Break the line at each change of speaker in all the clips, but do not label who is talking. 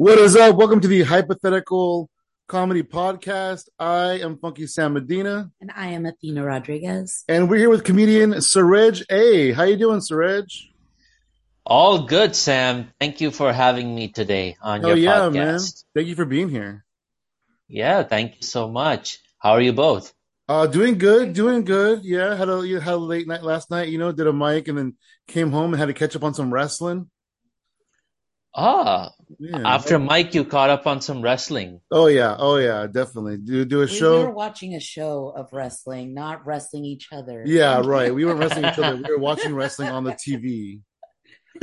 What is up? Welcome to the Hypothetical Comedy Podcast. I am Funky Sam Medina.
And I am Athena Rodriguez.
And we're here with comedian Suraj A. How you doing, Suraj?
All good, Sam. Thank you for having me today on
oh,
your
yeah,
podcast.
man. Thank you for being here.
Yeah, thank you so much. How are you both?
Uh, doing good, doing good. Yeah, had a had a late night last night. You know, did a mic and then came home and had to catch up on some wrestling.
Ah,
Yeah.
after Mike, you caught up on some wrestling.
Oh yeah, oh yeah, definitely. Do do a
We, we were
show.
watching a show of wrestling, not wrestling each other.
Yeah, right. We weren't wrestling each other. We were watching wrestling on the TV.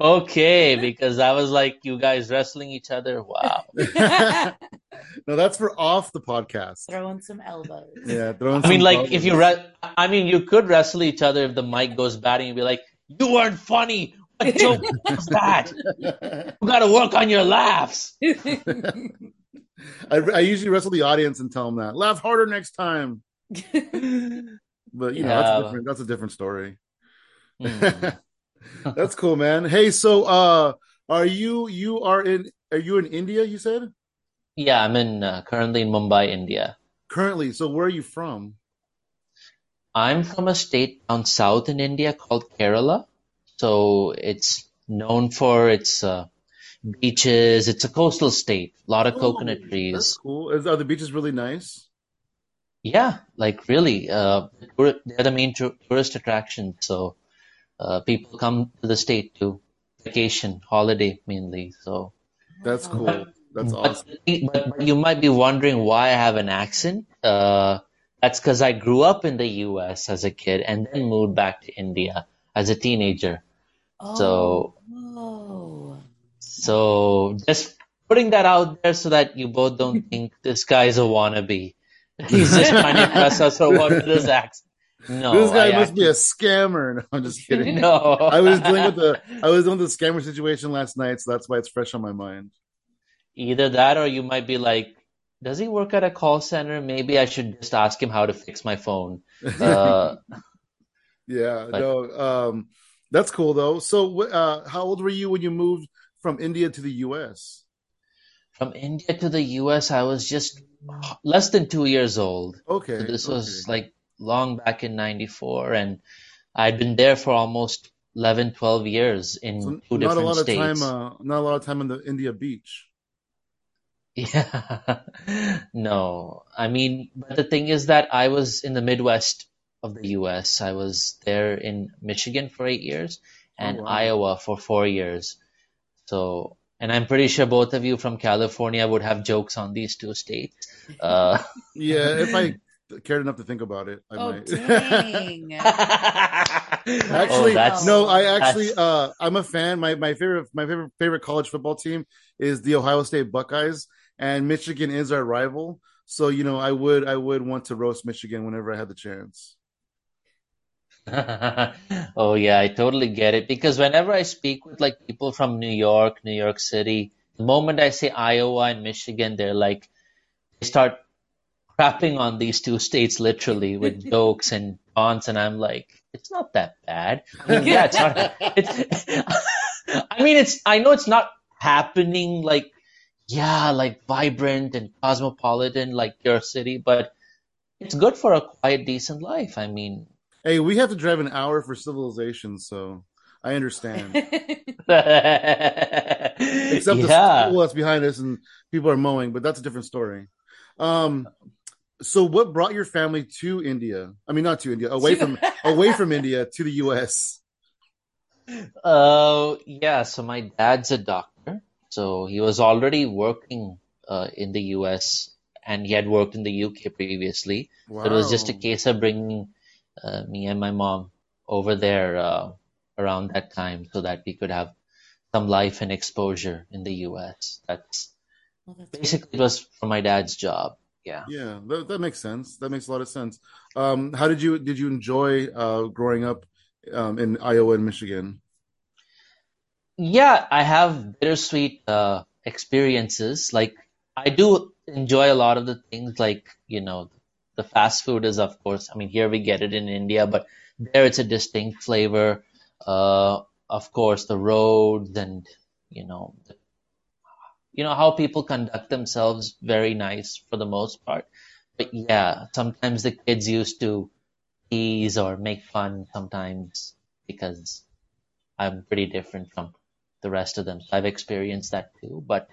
okay, because I was like, you guys wrestling each other. Wow.
no, that's for off the podcast.
Throwing some elbows.
Yeah, throwing
I mean,
some
like, if you
elbows.
re- I mean, you could wrestle each other if the mic goes bad and you'd be like, you weren't funny. What joke was that? You got to work on your laughs.
I, I usually wrestle the audience and tell them that laugh harder next time. But you know, that's a different that's a different story.
Hmm.
that's cool, man. Hey, so uh are you you are in are you in India, you said?
Yeah, I'm in uh, currently in Mumbai, India.
Currently. So where are you from?
I'm from a state down south in India called Kerala. So it's known for its uh, beaches. It's a coastal state, a lot of coconut
Oh, That's
trees.
cool. Is, are the beaches really nice?
Yeah, like really, uh, they're the main tourist attraction. So uh, people come to the state to vacation, holiday mainly. So,
That's cool. That's awesome.
but, but you might be wondering why I have an accent. Uh, that's because I grew up in the U.S. as a kid and then moved back to India as a teenager. So-
Oh.
So just putting that out there so that you both don't think this guy's a wannabe. He's just trying to impress us for what with his accent. No,
this guy
I
must be a scammer. No, I'm just kidding.
no.
I was dealing with the I was dealing with the scammer situation last night, so that's why it's fresh on my mind.
Either that or you might be like, does he work at a call center? Maybe I should just ask him how to fix my phone. Uh,
Yeah,
But-
no, um, that's cool though. So, uh, how old were you when you moved from India to the U.S.?
from India to the US, I was just less than two years old.
Okay,
So this was like long back in 94 and I'd been there for almost 11, 12 years in
So
two
not a
different
lot of time. Uh, not a lot of time on the India beach.
Yeah. No. I mean, but the thing is that I was in the Midwest of the US. I was there in Michigan for eight years and
Oh, wow.
Iowa for four years. So, and I'm pretty sure both of you from California would have jokes on these two states. Uh,
Yeah, if I cared enough to think about it, I
Oh,
might.
dang.
Actually,
oh, that's,
no, I actually, uh, I'm a fan. My my favorite my favorite favorite college football team is the Ohio State Buckeyes, and Michigan is our rival. So you know, I would I would want to roast Michigan whenever I had the chance.
Oh yeah, I totally get it because whenever I speak with like people from New York, New York City, the moment I say Iowa and Michigan, they're like they start crapping on these two states literally with jokes and taunts, and I'm like, it's not that bad. I mean, yeah, it's not. It's, I mean, it's. I know it's not happening like, yeah, like vibrant and cosmopolitan like your city, but it's good for a quiet, decent life. I mean.
Hey, we have to drive an hour for civilization, so I understand. Except the school that's behind us and people are mowing, but that's a different story. Um, so what brought your family to India? I mean, not to India, away from away from India to the U.S.
Uh, yeah, so my dad's a doctor. So he was already working uh, in the US and he had worked in the UK previously.
Wow.
So it was just a case of bringing uh, me and my mom over there uh, around that time so that we could have some life and exposure in the US. That's
Well, that's
basically it was for my dad's job. Yeah.
Yeah, that, that makes sense. That makes a lot of sense. Um, how did you did you enjoy uh, growing up um, in Iowa and Michigan?
Yeah, I have bittersweet uh, experiences. Like I do enjoy a lot of the things like, you know, the fast food is of course, I mean, here we get it in India, but there it's a distinct flavor. Uh, of course, the roads and, you know, you know how people conduct themselves very nice for the most part. But yeah, sometimes the kids used to tease or make fun sometimes because I'm pretty different from the rest of them. So I've experienced that too. But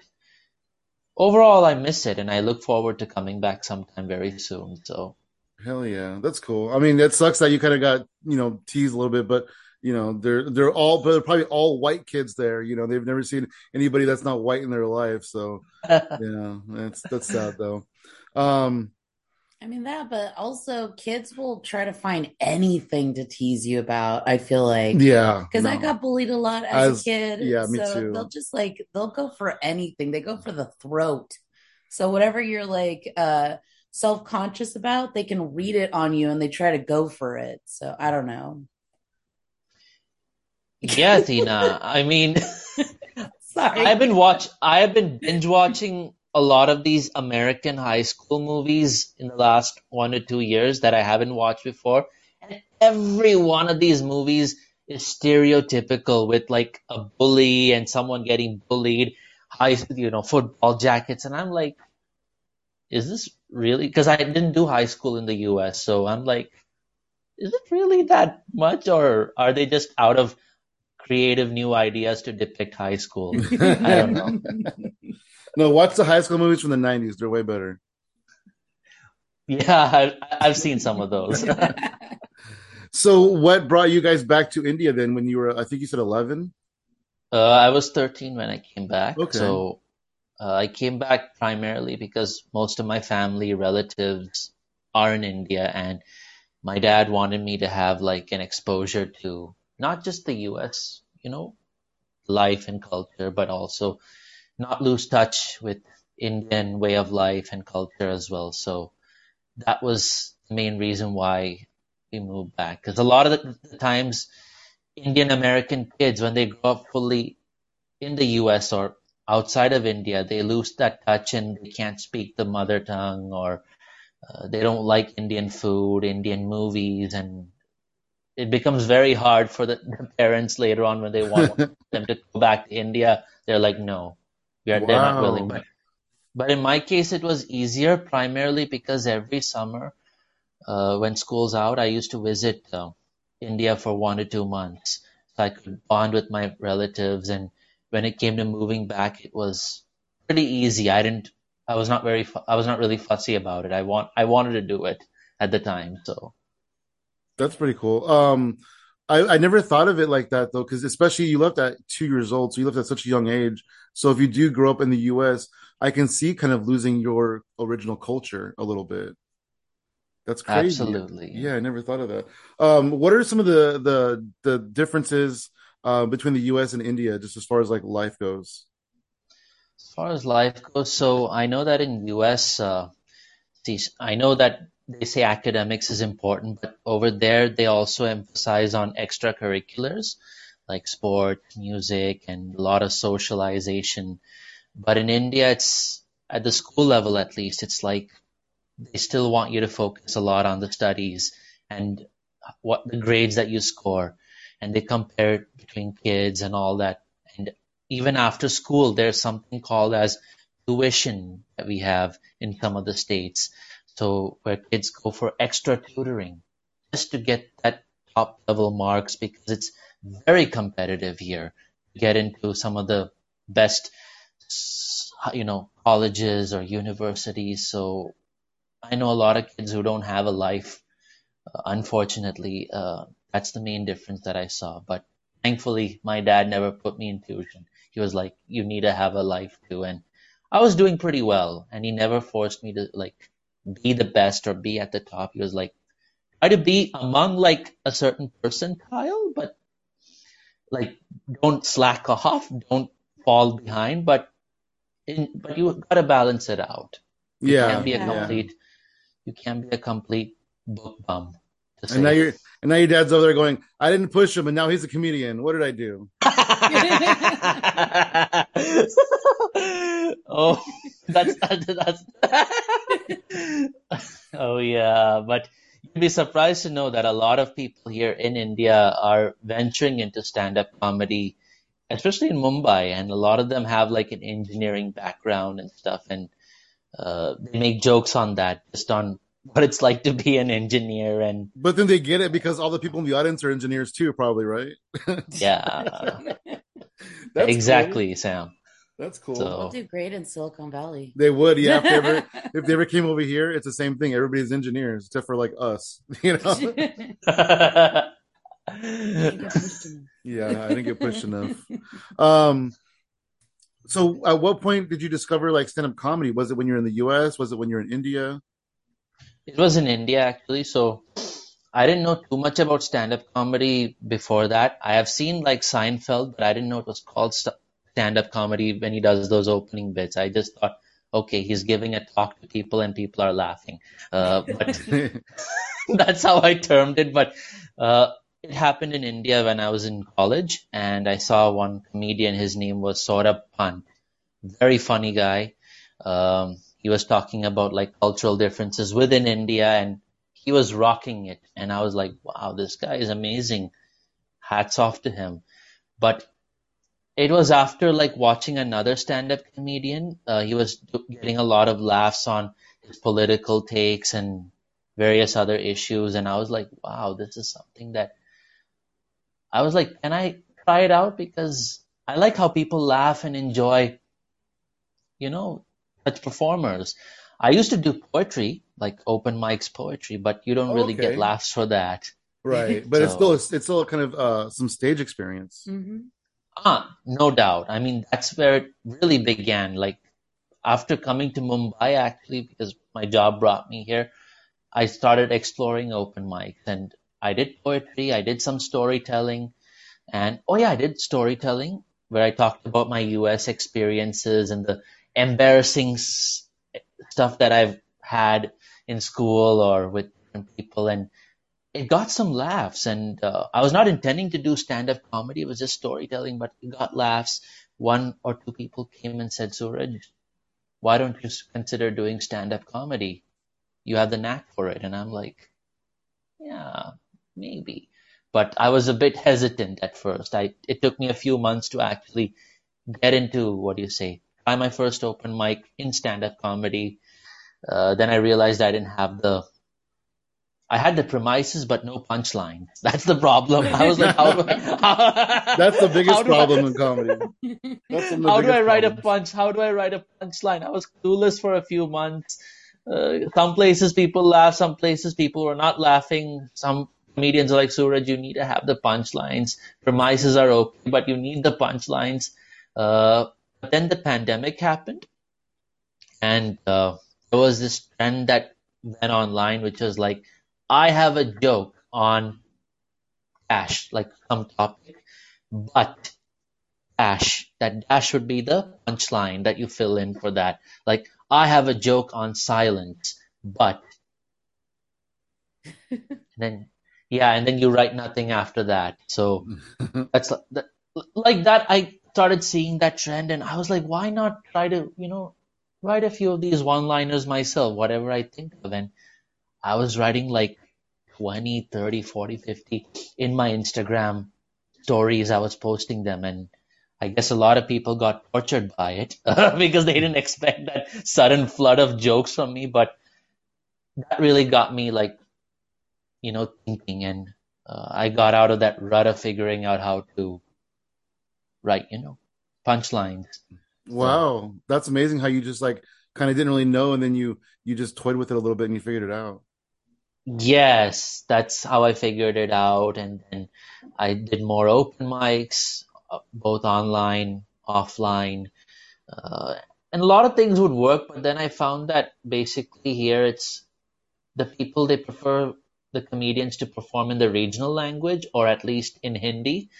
overall, I miss it and I look forward to coming back sometime very soon. So.
Hell yeah, that's cool. I mean, it sucks that you kind of got you know teased a little bit, but you know they're they're all but they're probably all white kids there. You know they've never seen anybody that's not white in their life. So yeah, that's that's sad though. Um,
I mean that, but also kids will try to find anything to tease you about. I feel like,
yeah,
because no. I got bullied a lot as, as a kid.
Yeah, me
so
too.
They'll just like they'll go for anything. They go for the throat. So whatever you're like uh self conscious about, they can read it on you and they try to go for it. So I don't know.
Yeah, Tina. I mean,
sorry.
I've been watch. I have been binge watching a lot of these American high school movies in the last one or two years that I haven't watched before. And every one of these movies is stereotypical with like a bully and someone getting bullied, high, school, you know, football jackets. And I'm like, is this really? Because I didn't do high school in the US. So I'm like, is it really that much? Or are they just out of creative new ideas to depict high school? I don't know.
No, watch the high school movies from the '90s. They're way better.
Yeah, I've, I've seen some of those.
so, what brought you guys back to India then? When you were, I think you said 11.
Uh, I was 13 when I came back.
Okay.
So, uh, I came back primarily because most of my family relatives are in India, and my dad wanted me to have like an exposure to not just the U.S., you know, life and culture, but also not lose touch with Indian way of life and culture as well. So that was the main reason why we moved back. Because a lot of the, times, Indian American kids, when they grow up fully in the US or outside of India, they lose that touch and they can't speak the mother tongue or uh, they don't like Indian food, Indian movies, and it becomes very hard for the, the parents later on when they want them to go back to India. They're like, no, they're, wow. they're not willing. But, but in my case, it was easier primarily because every summer, uh, when school's out, I used to visit uh, India for one or two months. So I could bond with my relatives. And when it came to moving back, it was pretty easy. I didn't, I was not very, I was not really fussy about it. I want, I wanted to do it at the time. So
that's pretty cool. Um, I, I never thought of it like that though, because especially you left at two years old, so you left at such a young age. So if you do grow up in the U.S., I can see kind of losing your original culture a little bit. That's crazy.
Absolutely.
Yeah, I never thought of that. Um, what are some of the the the differences uh, between the U.S. and India, just as far as like life goes?
As far as life goes, so I know that in U.S., uh, I know that they say academics is important, but over there they also emphasize on extracurriculars like sport, music, and a lot of socialization. But in India, it's at the school level at least, it's like they still want you to focus a lot on the studies and what the grades that you score. And they compare it between kids and all that. And even after school, there's something called as tuition that we have in some of the states. So where kids go for extra tutoring just to get that top level marks because it's very competitive here to get into some of the best, you know, colleges or universities. So I know a lot of kids who don't have a life. Uh, unfortunately, uh, that's the main difference that I saw. But thankfully, my dad never put me in tuition. He was like, "You need to have a life too," and I was doing pretty well, and he never forced me to like be the best or be at the top. He was like, try to be among like a certain percentile, but like don't slack off, don't fall behind, but in, but you gotta balance it out. You
yeah,
can't be a
yeah.
complete. You can't be a complete book bum.
And now you're and now your dad's over there going, I didn't push him, and now he's a comedian. What did I do?
oh, that's that's. oh yeah, but you'd be surprised to know that a lot of people here in India are venturing into stand-up comedy especially in Mumbai, and a lot of them have like an engineering background and stuff, and uh, they make jokes on that, just on what it's like to be an engineer and
but then they get it because all the people in the audience are engineers too probably right?
Yeah. Exactly cool. sam.
That's cool.
So, will do great in silicon valley.
They would yeah. If they, ever, if they ever came over here it's the same thing. Everybody's engineers except for like us you know? Yeah i didn't get pushed enough. Um so at what point did you discover like stand-up comedy? Was it when you're in the us was it when you're in india
it was in India actually, so I didn't know too much about stand-up comedy before that. I have seen like Seinfeld, but I didn't know it was called stand-up comedy when he does those opening bits. I just thought, okay, he's giving a talk to people and people are laughing. Uh, but that's how I termed it. But uh, it happened in India when I was in college, and I saw one comedian. His name was Saurabh Pant. Very funny guy. Um, he was talking about like cultural differences within India and he was rocking it. And I was like, wow, this guy is amazing. Hats off to him. But it was after like watching another stand-up comedian. Uh, he was getting a lot of laughs on his political takes and various other issues. And I was like, wow, this is something that I was like, can I try it out? Because I like how people laugh and enjoy, you know, such performers. I used to do poetry, like open mics poetry, but you don't really okay. get laughs for that.
Right, but so, it's still it's still kind of uh, some stage experience.
Mm-hmm.
Ah, no doubt. I mean, that's where it really began. Like after coming to Mumbai, actually, because my job brought me here, I started exploring open mics, and I did poetry. I did some storytelling, and oh yeah, I did storytelling where I talked about my U.S. experiences and the embarrassing stuff that I've had in school or with different people, and it got some laughs. And uh, I was not intending to do stand-up comedy; it was just storytelling, but it got laughs. One or two people came and said, "Suraj, why don't you consider doing stand-up comedy? You have the knack for it." And I'm like, "Yeah, maybe." But I was a bit hesitant at first. I it took me a few months to actually get into what do you say try my first open mic in stand-up comedy. Uh, then I realized I didn't have the I had the premises but no punchline. That's the problem. I was like, how do I?
How, That's the biggest problem I, in comedy.
how do I write problems. a punch? How do I write a punchline? I was clueless for a few months. Uh, some places people laugh, some places people were not laughing. Some comedians are like, Suraj, you need to have the punchlines. Premises are okay, but you need the punchlines. Uh, then the pandemic happened, and uh, there was this trend that went online, which was like, I have a joke on dash, like some topic, but dash. That dash would be the punchline that you fill in for that. Like, I have a joke on silence, but. then, yeah, and then you write nothing after that. So that's like that. I started seeing that trend and I was like, why not try to, you know, write a few of these one liners myself, whatever I think of. And I was writing like 20, 30, 40, 50 in my Instagram stories. I was posting them and I guess a lot of people got tortured by it because they didn't expect that sudden flood of jokes from me. But that really got me like, you know, thinking and uh, I got out of that rut of figuring out how to right, you know, punchlines.
Wow, so, that's amazing how you just like kind of didn't really know, and then you you just toyed with it a little bit and you figured it out.
Yes, that's how I figured it out, and then I did more open mics, uh, both online, offline, uh, and a lot of things would work. But then I found that basically here it's the people they prefer the comedians to perform in the regional language or at least in Hindi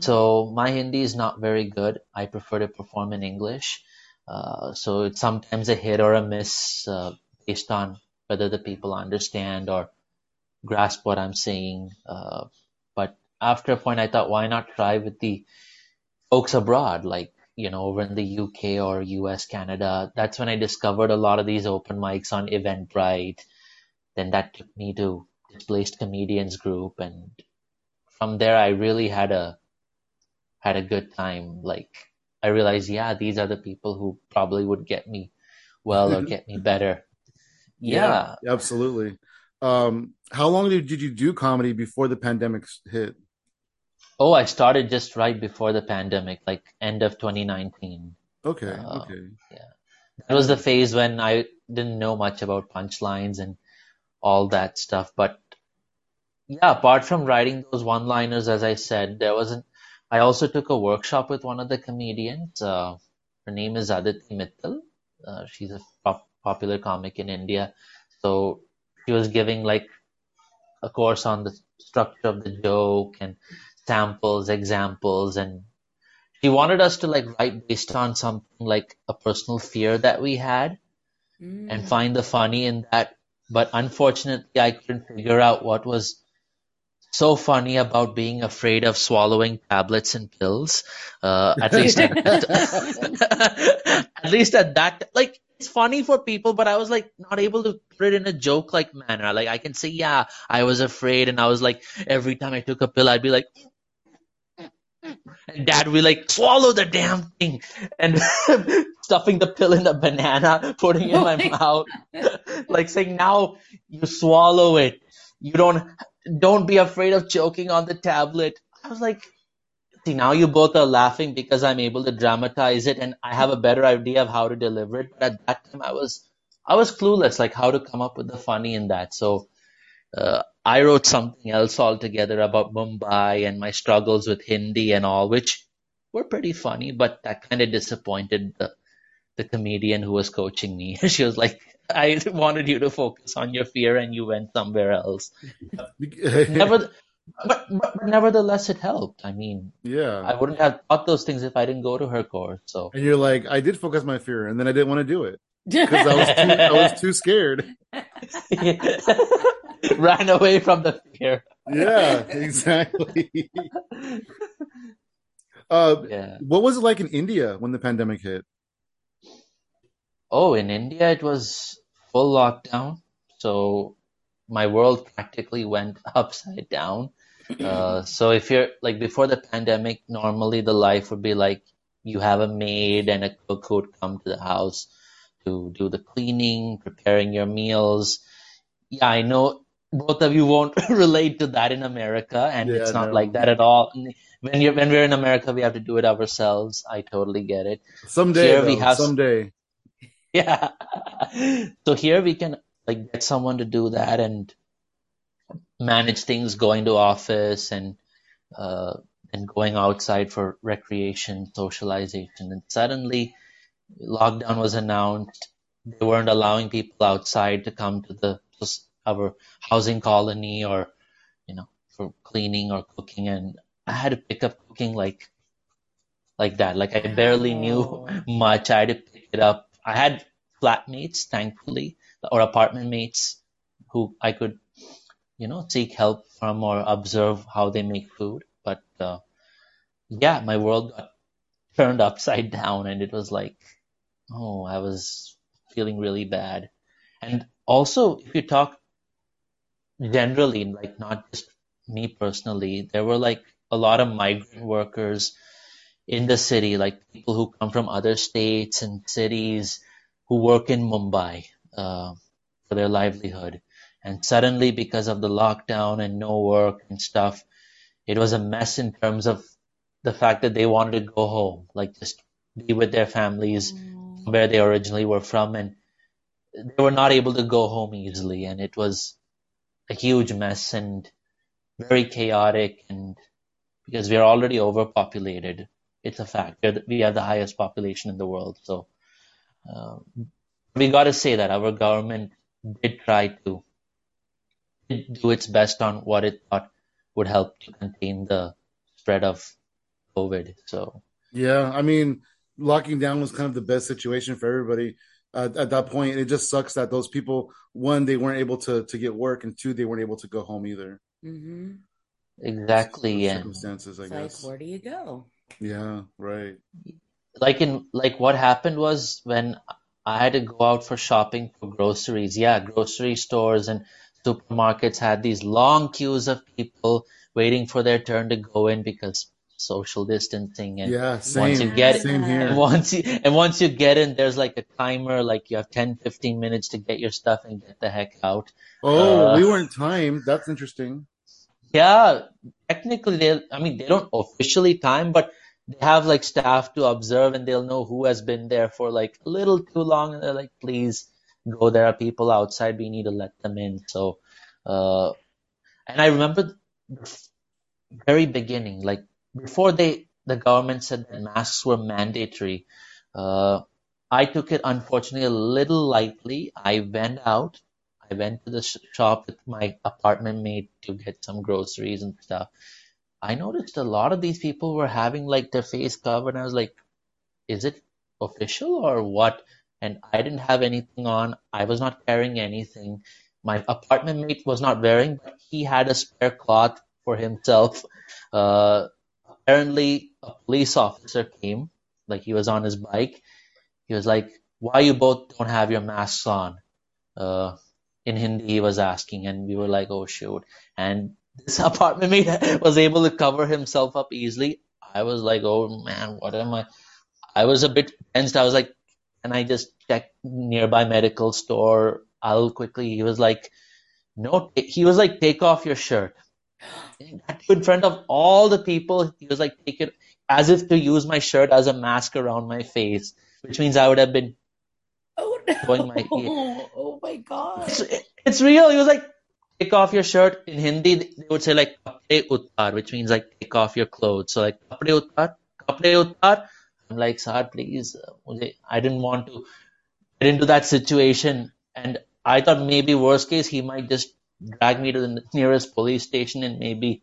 so my Hindi is not very good. I prefer to perform in English. Uh, so it's sometimes a hit or a miss uh, based on whether the people understand or grasp what I'm saying. Uh, but after a point, I thought, why not try with the folks abroad, like you know, over in the UK or US, Canada. That's when I discovered a lot of these open mics on Eventbrite. Then that took me to Displaced Comedians Group, and from there, I really had a had a good time. Like I realized, yeah, these are the people who probably would get me well or get me better. Yeah,
yeah absolutely. Um, how long did, did you do comedy before the pandemic hit?
Oh, I started just right before the pandemic, like end of 2019.
Okay, uh, okay.
Yeah. That was the phase when I didn't know much about punchlines and all that stuff. But yeah, apart from writing those one-liners, as I said, there wasn't. I also took a workshop with one of the comedians. Uh, her name is Aditi Mittal. Uh, she's a pop- popular comic in India. So she was giving like a course on the structure of the joke and samples, examples, and she wanted us to like write based on something like a personal fear that we had mm. and find the funny in that. But unfortunately, I couldn't figure out what was so funny about being afraid of swallowing tablets and pills. Uh, at least, at, at least at that, like it's funny for people, but I was like not able to put it in a joke like manner. Like I can say, yeah, I was afraid, and I was like every time I took a pill, I'd be like, and dad would be like, swallow the damn thing, and stuffing the pill in the banana, putting it in my mouth, like saying, now you swallow it. You don't don't be afraid of choking on the tablet. I was like, see, now you both are laughing because I'm able to dramatize it and I have a better idea of how to deliver it. But at that time, I was, I was clueless, like how to come up with the funny in that. So, uh, I wrote something else altogether about Mumbai and my struggles with Hindi and all, which were pretty funny, but that kind of disappointed the, the comedian who was coaching me. she was like, I wanted you to focus on your fear and you went somewhere else. Never, but, but nevertheless, it helped. I mean,
yeah,
I wouldn't have thought those things if I didn't go to her course. So,
and you're like, I did focus my fear, and then I didn't want to do it because I was too, I was too scared.
Ran away from the fear.
Yeah, exactly. uh,
yeah.
What was it like in India when the pandemic hit?
Oh, in India, it was full lockdown. So my world practically went upside down. Uh, so if you're like before the pandemic, normally the life would be like you have a maid and a cook who would come to the house to do the cleaning, preparing your meals. Yeah, I know both of you won't relate to that in America, and yeah, it's not no. like that at all. When you're when we're in America, we have to do it ourselves. I totally get it.
Someday, here though, we have someday.
Yeah. so here we can like get someone to do that and manage things going to office and uh, and going outside for recreation, socialization. And suddenly, lockdown was announced. They weren't allowing people outside to come to the our housing colony or you know for cleaning or cooking. And I had to pick up cooking like like that. Like I barely knew much. I had to pick it up. I had flatmates, thankfully, or apartment mates who I could, you know, seek help from or observe how they make food. But uh, yeah, my world got turned upside down, and it was like, oh, I was feeling really bad. And also, if you talk generally, like not just me personally, there were like a lot of migrant workers in the city, like people who come from other states and cities who work in Mumbai uh, for their livelihood. And suddenly, because of the lockdown and no work and stuff, it was a mess in terms of the fact that they wanted to go home, like just be with their families mm. where they originally were from, and they were not able to go home easily, and it was a huge mess and very chaotic, and because we are already overpopulated, it's a fact. We have the highest population in the world, so um, we got to say that our government did try to do its best on what it thought would help to contain the spread of COVID. So
yeah, I mean, locking down was kind of the best situation for everybody uh, at that point. It just sucks that those people, one, they weren't able to to get work, and two, they weren't able to go home either.
Mm-hmm.
Exactly.
Yeah. Circumstances, I
it's
guess.
Like, where do you go?
Yeah. Right.
Like in like what happened was when I had to go out for shopping for groceries. Yeah, grocery stores and supermarkets had these long queues of people waiting for their turn to go in because social distancing and
Yeah,
once you get
Same
and once you and once you get in there's like a timer like you have 10 15 minutes to get your stuff and get the heck out
Oh,
Uh,
we weren't timed. That's interesting.
Yeah technically they i mean they don't officially time but they have like staff to observe and they'll know who has been there for like a little too long and they're like please go there are people outside we need to let them in. So uh and i remember the very beginning like before they the government said that masks were mandatory uh i took it unfortunately a little lightly. I went out i went to the sh- shop with my apartment mate to get some groceries and stuff. I noticed a lot of these people were having like their face covered and i was like is it official or what? And i didn't have anything on. I was not carrying anything. My apartment mate was not wearing but he had a spare cloth for himself. Uh apparently a police officer came like he was on his bike. He was like why you both don't have your masks on? Uh in hindi he was asking and we were like oh shoot. And this apartment mate was able to cover himself up easily. I was like oh man what am i? I was a bit tensed. I was like can i just check nearby medical store? I'll quickly he was like no he was like take off your shirt. In front of all the people. He was like take it as if to use my shirt as a mask around my face which means i would have been! Going my-
Oh my god!
it's, it's real. He was like take off your shirt. In hindi they would say like kapde which means like take off your clothes. So like kapde uttar kapde uttar. I'm like sir please uh, i didn't want to get into that situation. And i thought maybe worst case he might just drag me to the nearest police station and maybe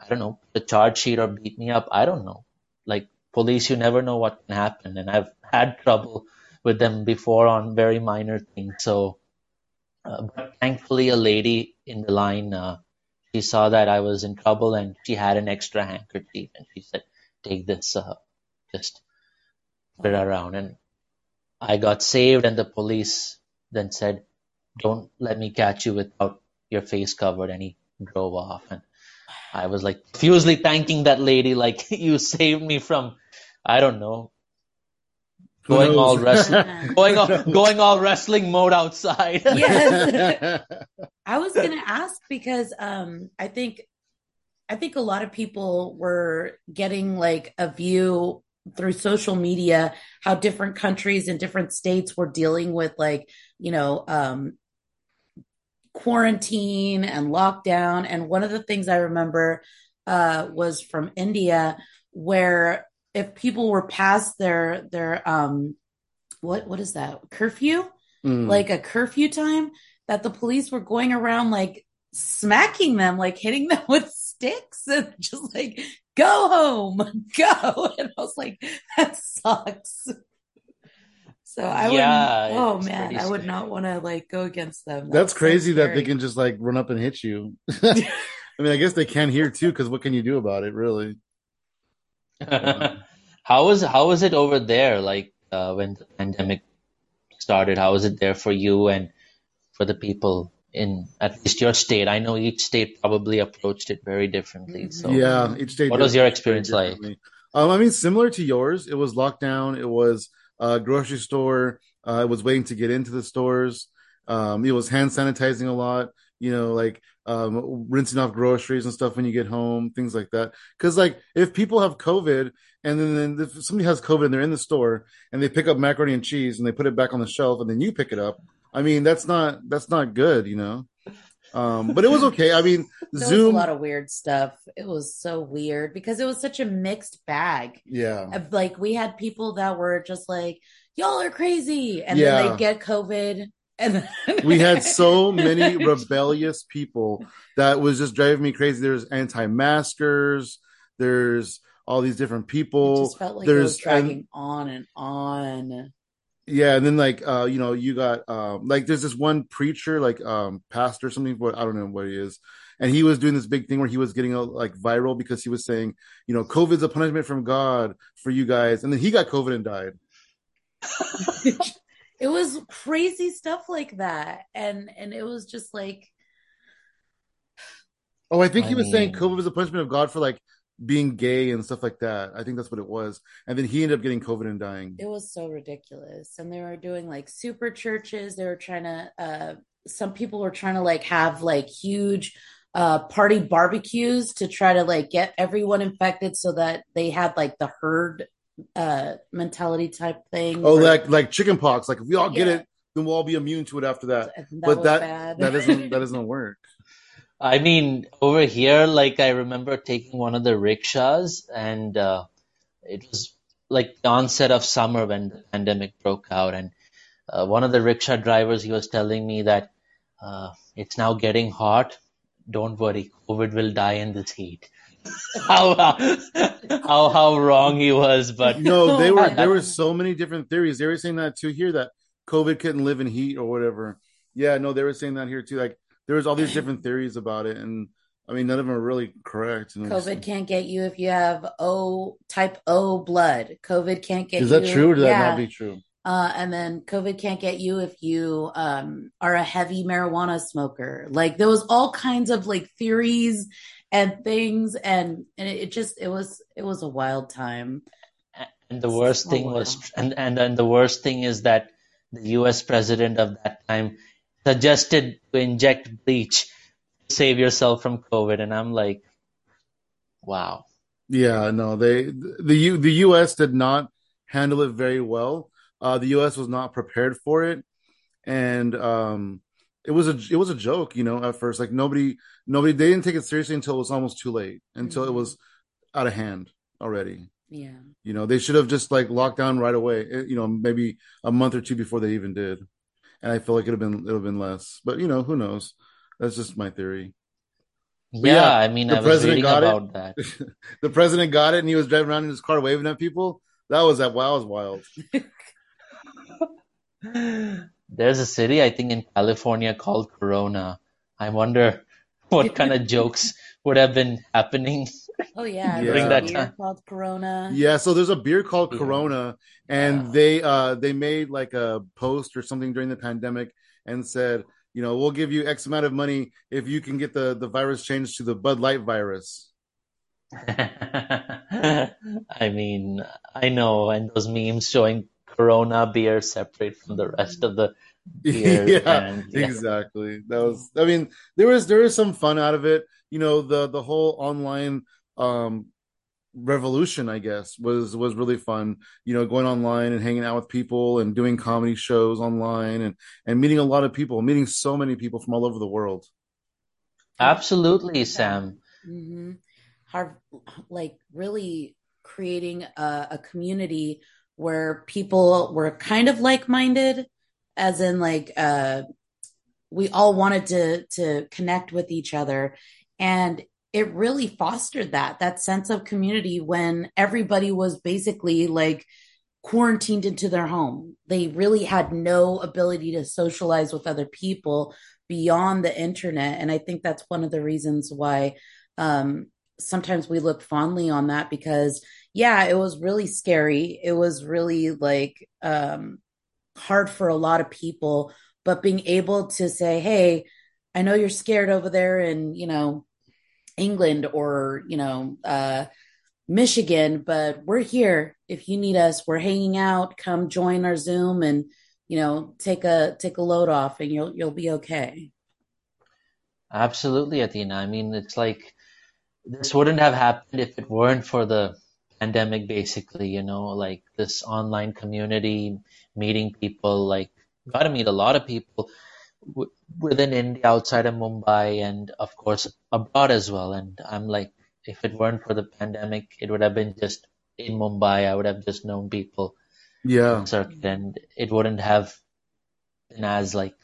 i don't know the charge sheet or beat me up. I don't know. Like police you never know what can happen. And i've had trouble with them before on very minor things so uh, but thankfully, a lady in the line, uh, she saw that I was in trouble and she had an extra handkerchief and she said, take this, uh, just put it around. And I got saved and the police then said, don't let me catch you without your face covered. And he drove off. And I was like profusely thanking that lady, like, you saved me from, I don't know, going all wrestling, going all, going all wrestling mode outside.
Yes. I was gonna ask because um I think I think a lot of people were getting like a view through social media how different countries and different states were dealing with like, you know, um quarantine and lockdown. And one of the things I remember uh was from India where if people were past their their um what what is that curfew?
Mm.
like a curfew time that the police were going around like smacking them, like hitting them with sticks and just like, go home, go. And I was like, that sucks. So I
Yeah,
would, oh man, I would not want to like go against them.
That's
so
crazy that they can just like run up and hit you. I mean, I guess they can here too, because what can you do about it, really?
how was how was it over there? Like uh, when the pandemic started, how was it there for you and for the people in at least your state? I know each state probably approached it very differently. So
yeah, each state.
What was your experience like?
Um, I mean, similar to yours. It was lockdown. It was uh, grocery store. Uh, I was waiting to get into the stores. Um, it was hand sanitizing a lot. You know, like um, rinsing off groceries and stuff when you get home, things like that. Because like if people have COVID and then, then if somebody has COVID and they're in the store and they pick up macaroni and cheese and they put it back on the shelf and then you pick it up, I mean that's not that's not good, you know. Um, but it was okay. I mean,
There was
Zoom.
a lot of weird stuff. It was so weird because it was such a mixed bag.
yeah.
Of, Like we had people that were just like, y'all are crazy. And
Yeah.
then they get COVID. And then
we had so many rebellious people that was just driving me crazy. There's anti-maskers. There's all these different
It
people.
just felt like
There's
dragging on and on.
yeah, and then like uh, you know, you got um, like there's this one preacher, like um, pastor, or something. What I don't know what he is, and he was doing this big thing where he was getting uh, like viral because he was saying, you know, COVID's a punishment from God for you guys, and then he got COVID and died.
it was crazy stuff like that. And and it was just like
Oh, I think
I
he was saying COVID was a punishment of God for like being gay and stuff like that. I think that's what it was. And then he ended up getting COVID and dying.
It was so ridiculous. And they were doing like super churches. They were trying to, uh, some people were trying to like have like huge uh, party barbecues to try to like get everyone infected so that they had like the herd uh mentality type thing.
Oh, like like chicken pox. Like if we all get it, then we'll all be immune to it after that. that but that bad. that doesn't that doesn't work.
I mean, over here, like I remember taking one of the rickshaws, and uh, it was like the onset of summer when the pandemic broke out, and uh, one of the rickshaw drivers he was telling me that uh, it's now getting hot. Don't worry, COVID will die in this heat. How, how how wrong he was, but
no, they were there were so many different theories. They were saying that too here that COVID couldn't live in heat or whatever. Yeah, no, they were saying that here too. Like there was all these different theories about it, and I mean none of them are really correct.
COVID can't get you if you have O type O blood. COVID can't get
Is
you.
Is that true or does yeah. that not be true?
Uh, and then COVID can't get you if you um, are a heavy marijuana smoker. Like there was all kinds of like theories and things, and and it just it was it was a wild time.
And the worst thing was, and and then the worst thing is that the U.S. president of that time suggested to inject bleach to save yourself from COVID, and I'm like, wow.
Yeah, no, they the U, the U.S. did not handle it very well. Uh, the U.S. was not prepared for it, and um, it was a it was a joke, you know, at first. Like nobody nobody they didn't take it seriously until it was almost too late, until mm-hmm. it was out of hand already.
Yeah.
You know, they should have just like locked down right away. Eh, you know, maybe a month or two before they even did and I feel like it'd have been it'd have been less. But you know, who knows? That's just my theory.
Yeah, yeah, I mean, the I president got it. That.
the president got it, and he was driving around in his car waving at people. That was that. Wow, was wild.
There's a city I think in California called Corona. I wonder what kind of jokes would have been happening
Oh yeah, yeah. during that time. Called Corona.
Yeah, so there's a beer called yeah. Corona, and yeah. they uh they made like a post or something during the pandemic and said, you know, we'll give you X amount of money if you can get the the virus changed to the Bud Light virus.
I mean, I know, and those memes showing Corona beer separate from the rest of the beer.
yeah, and, yeah, exactly. That was. I mean, there was there was some fun out of it. You know, the the whole online um revolution i guess was was really fun you know going online and hanging out with people and doing comedy shows online and and meeting a lot of people meeting so many people from all over the world
absolutely sam
mm-hmm. Hard, like really creating a, a community where people were kind of like-minded as in like uh we all wanted to to connect with each other. And it really fostered that that sense of community when everybody was basically like quarantined into their home. They really had no ability to socialize with other people beyond the internet. And i think that's one of the reasons why um, sometimes we look fondly on that because yeah it was really scary it was really like um, hard for a lot of people but being able to say hey i know you're scared over there in, you know England or, you know, uh, Michigan, but we're here. If you need us, we're hanging out. Come join our Zoom and, you know, take a take a load off and you'll you'll be okay.
Absolutely, Athena. I mean, it's like this wouldn't have happened if it weren't for the pandemic basically, you know, like this online community, meeting people, like got to meet a lot of people within India, outside of Mumbai, and of course abroad as well. And I'm like, if it weren't for the pandemic, it would have been just in Mumbai. I would have just known people.
Yeah.
Circuit, and it wouldn't have been as like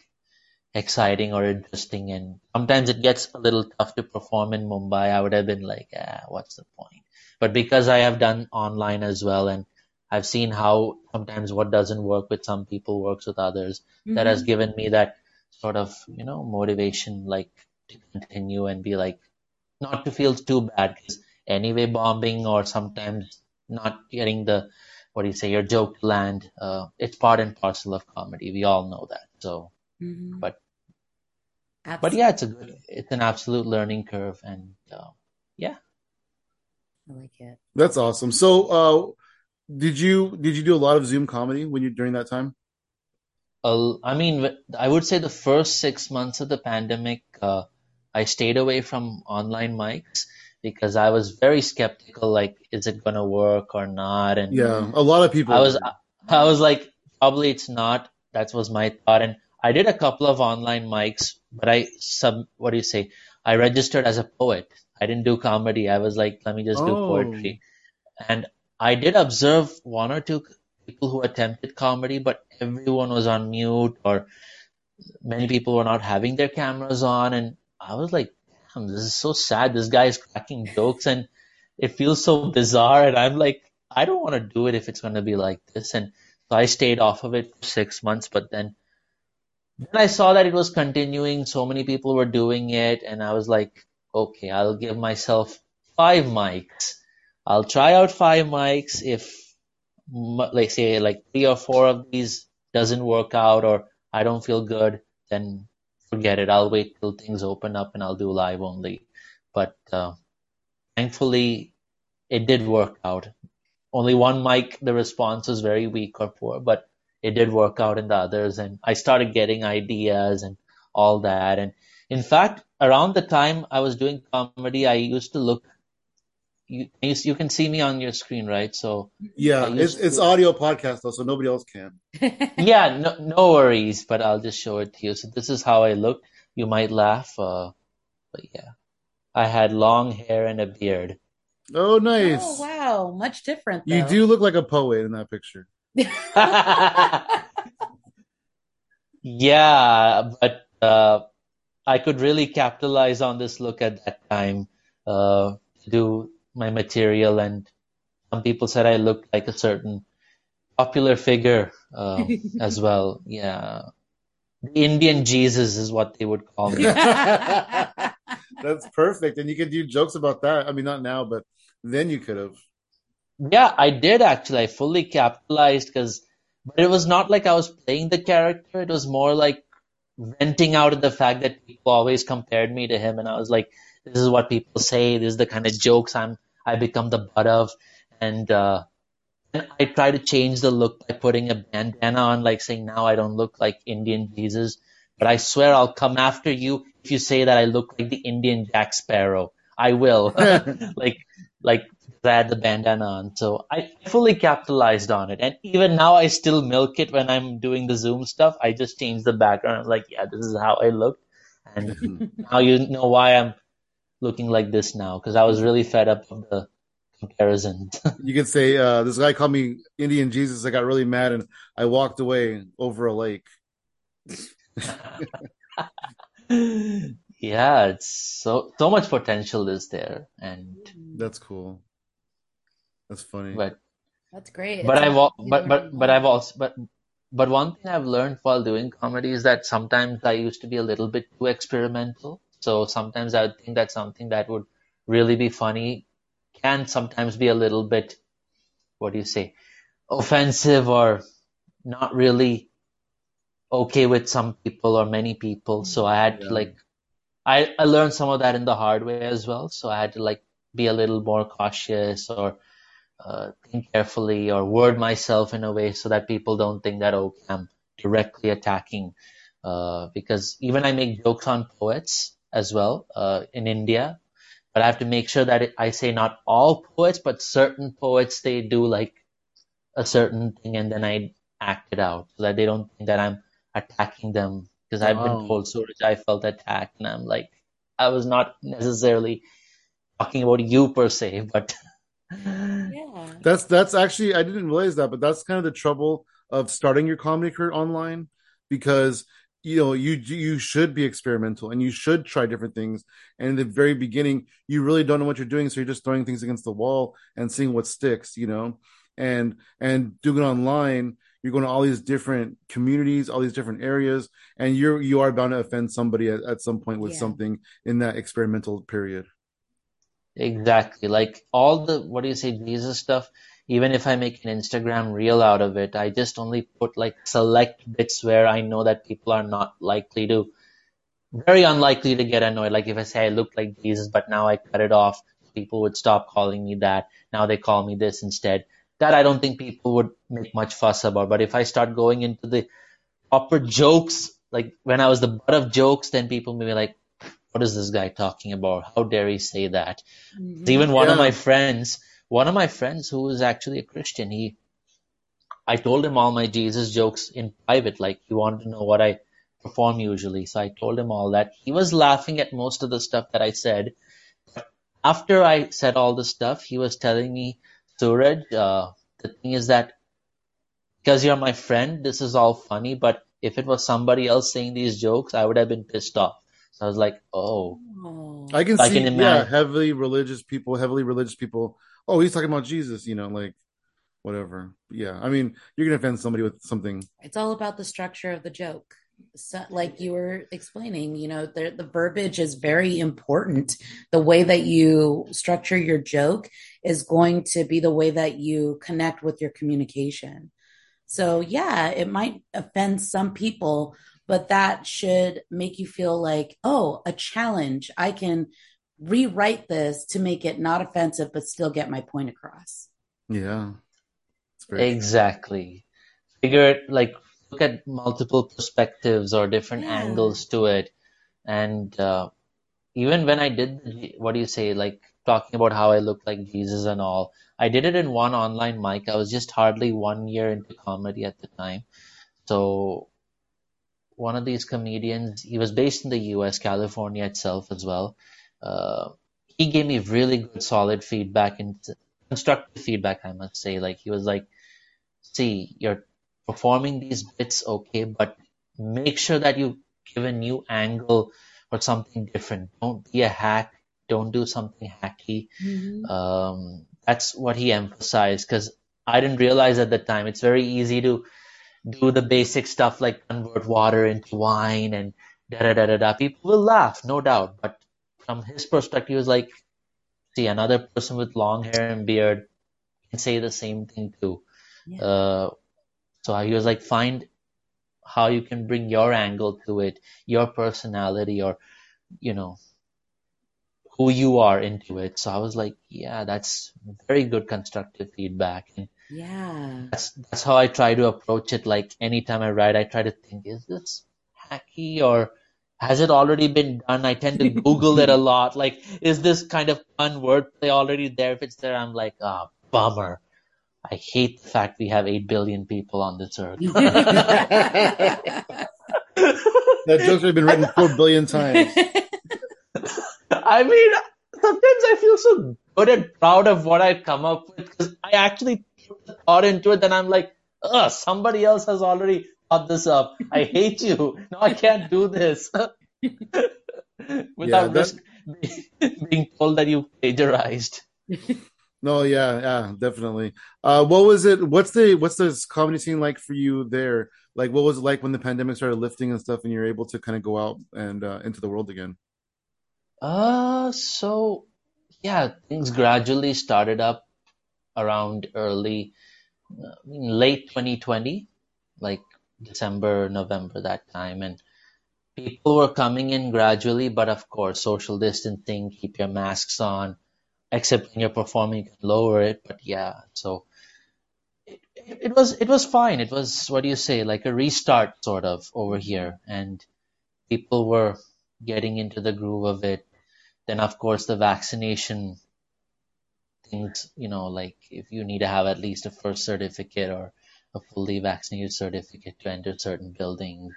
exciting or interesting. And sometimes it gets a little tough to perform in Mumbai. I would have been like, ah, what's the point? But because I have done online as well, and I've seen how sometimes what doesn't work with some people works with others. Mm-hmm. That has given me that sort of you know motivation like to continue and be like not to feel too bad because anyway bombing or sometimes not getting the what do you say your joke land uh, it's part and parcel of comedy we all know that so mm-hmm. but Absolutely. but yeah it's a good it's an absolute learning curve and uh, yeah
I like it.
That's awesome. So, uh, did you did you do a lot of Zoom comedy when you during that time?
Uh, I mean, I would say the first six months of the pandemic, uh, I stayed away from online mics because I was very skeptical. Like, is it gonna work or not? And
yeah, a lot of people.
I was, I was like, probably it's not. That was my thought, and I did a couple of online mics, but I sub. What do you say? I registered as a poet. I didn't do comedy. I was like, let me just do
Oh.
poetry, and I did observe one or two people who attempted comedy, but everyone was on mute or many people were not having their cameras on and I was like, damn, this is so sad. This guy is cracking jokes and it feels so bizarre and I'm like, I don't want to do it if it's going to be like this. And so I stayed off of it for six months, but then then I saw that it was continuing. So many people were doing it and I was like, okay, I'll give myself five mics. I'll try out five mics. If like say like three or four of these doesn't work out or I don't feel good, then forget it. I'll wait till things open up and I'll do live only. But uh, thankfully, it did work out. Only one mic, the response was very weak or poor, but it did work out in the others. And I started getting ideas and all that. And in fact, around the time I was doing comedy, I used to look. You, you, you can see me on your screen, right? So
Yeah, it's
used
it's audio podcast though, so nobody else can.
yeah, no, no worries, but I'll just show it to you. So this is how I looked. You might laugh, uh, but yeah, I had long hair and a beard.
Oh, nice.
Oh wow, much different.
You do look like a poet in that picture.
Yeah, but uh, I could really capitalize on this look at that time uh, to do my material, and some people said I looked like a certain popular figure uh, as well. Yeah, the Indian Jesus is what they would call me.
That's perfect, and you could do jokes about that. I mean, not now, but then you could have.
Yeah, I did actually. I fully capitalized because, but it was not like I was playing the character. It was more like venting out of the fact that people always compared me to him, and I was like, "This is what people say. This is the kind of jokes I'm I become the butt of." And uh, and I try to change the look by putting a bandana on, like saying now I don't look like Indian Jesus, but I swear I'll come after you if you say that I look like the Indian Jack Sparrow. I will, like like I had the bandana on, so I fully capitalized on it. And even now, I still milk it when I'm doing the Zoom stuff. I just change the background. I'm like, yeah, this is how I look, and now you know why I'm looking like this now because I was really fed up of the comparisons.
You could say, uh, "This guy called me Indian Jesus." I got really mad, and I walked away over a lake.
yeah, it's so so much potential is there, and
That's cool. That's funny.
but
That's great.
but
It's
I've
a-
al- but but but. I've also but but one thing I've learned while doing comedy is that sometimes I used to be a little bit too experimental. So sometimes I would think that something that would really be funny can sometimes be a little bit, what do you say, offensive or not really okay with some people or many people. Mm-hmm. So I had to like I, I learned some of that in the hard way as well. So I had to like be a little more cautious or uh, think carefully or word myself in a way so that people don't think that okay I'm directly attacking. Uh, because even I make jokes on poets as well uh, in India, but I have to make sure that it, I say not all poets, but certain poets they do like a certain thing and then I act it out so that they don't think that I'm attacking them because I've
Wow.
been told Suraj I felt attacked and I'm like I was not necessarily talking about you per se, but
Yeah.
That's that's actually I didn't realize that, but that's kind of the trouble of starting your comedy career online because you know you you should be experimental and you should try different things. And in the very beginning, you really don't know what you're doing, so you're just throwing things against the wall and seeing what sticks. You know, and and doing it online, you're going to all these different communities, all these different areas, and you're you are bound to offend somebody at, at some point with
Yeah.
something in that experimental period.
Exactly. Like all the, what do you say, Jesus stuff, even if I make an Instagram reel out of it, I just only put like select bits where I know that people are not likely to, very unlikely to get annoyed. Like if I say I look like Jesus, but now I cut it off People would stop calling me that. Now they call me this instead. That I don't think people would make much fuss about. But if I start going into the proper jokes, like when I was the butt of jokes, then people may be like, what is this guy talking about? How dare he say that? Mm-hmm. Even one yeah. of my friends, one of my friends who is actually a Christian, he, I told him all my Jesus jokes in private. Like he wanted to know what I perform usually. So I told him all that. He was laughing at most of the stuff that I said. After I said all the stuff, he was telling me, Suraj, uh, the thing is that because you're my friend, this is all funny, but if it was somebody else saying these jokes, I would have been pissed off. So I was like, oh. oh.
I can I see, can yeah, heavily religious people, heavily religious people. Oh, he's talking about Jesus, you know, like whatever. Yeah, I mean, you're gonna offend somebody with something.
It's all about the structure of the joke. So, like you were explaining, you know, the, the verbiage is very important. The way that you structure your joke is going to be the way that you connect with your communication. So, yeah, it might offend some people, but that should make you feel like, oh, a challenge. I can rewrite this to make it not offensive, but still get my point across.
Yeah.
Exactly. Figure like look at multiple perspectives or different yeah. angles to it. And uh, even when I did, what do you say, like talking about how I look like Jesus and all, I did it in one online mic. I was just hardly one year into comedy at the time. So one of these comedians. He was based in the U.S., California itself as well. Uh, he gave me really good, solid feedback and constructive feedback, I must say. Like he was like, "See, you're performing these bits okay, but make sure that you give a new angle or something different. Don't be a hack. Don't do something hacky." Mm-hmm. Um, that's what he emphasized because I didn't realize at the time. It's very easy to do the basic stuff like convert water into wine and da da da da da. People will laugh, no doubt. But from his perspective, he was like, see, another person with long hair and beard can say the same thing too. Yeah. Uh, so he was like, find how you can bring your angle to it, your personality, or you know who you are into it. So I was like, yeah, that's very good constructive feedback. And
yeah.
That's that's how I try to approach it. Like anytime I write, I try to think, is this hacky or has it already been done? I tend to Google it a lot. Like, is this kind of fun wordplay already there? If it's there, I'm like, ah, oh, bummer. I hate the fact we have 8 billion people on this earth.
that joke's already been written 4 billion times.
I mean, sometimes I feel so good and proud of what I've come up with because I actually thought into it, then I'm like, ugh, somebody else has already thought this up. I hate you. No, I can't do this. Without yeah, that... being told that you plagiarized.
No, yeah, yeah, definitely. Uh, what was it? What's the what's the comedy scene like for you there? Like, what was it like when the pandemic started lifting and stuff, and you're able to kind of go out and uh, into the world again?
Uh, so yeah, things gradually started up around early, uh, late 2020, like December, November, that time. And people were coming in gradually, but of course, social distancing, keep your masks on, except when you're performing, you can lower it. But yeah, so it, it was, it was fine. It was, what do you say, like a restart sort of over here. And people were getting into the groove of it. Then, of course, the vaccination things, you know, like if you need to have at least a first certificate or a fully vaccinated certificate to enter certain buildings.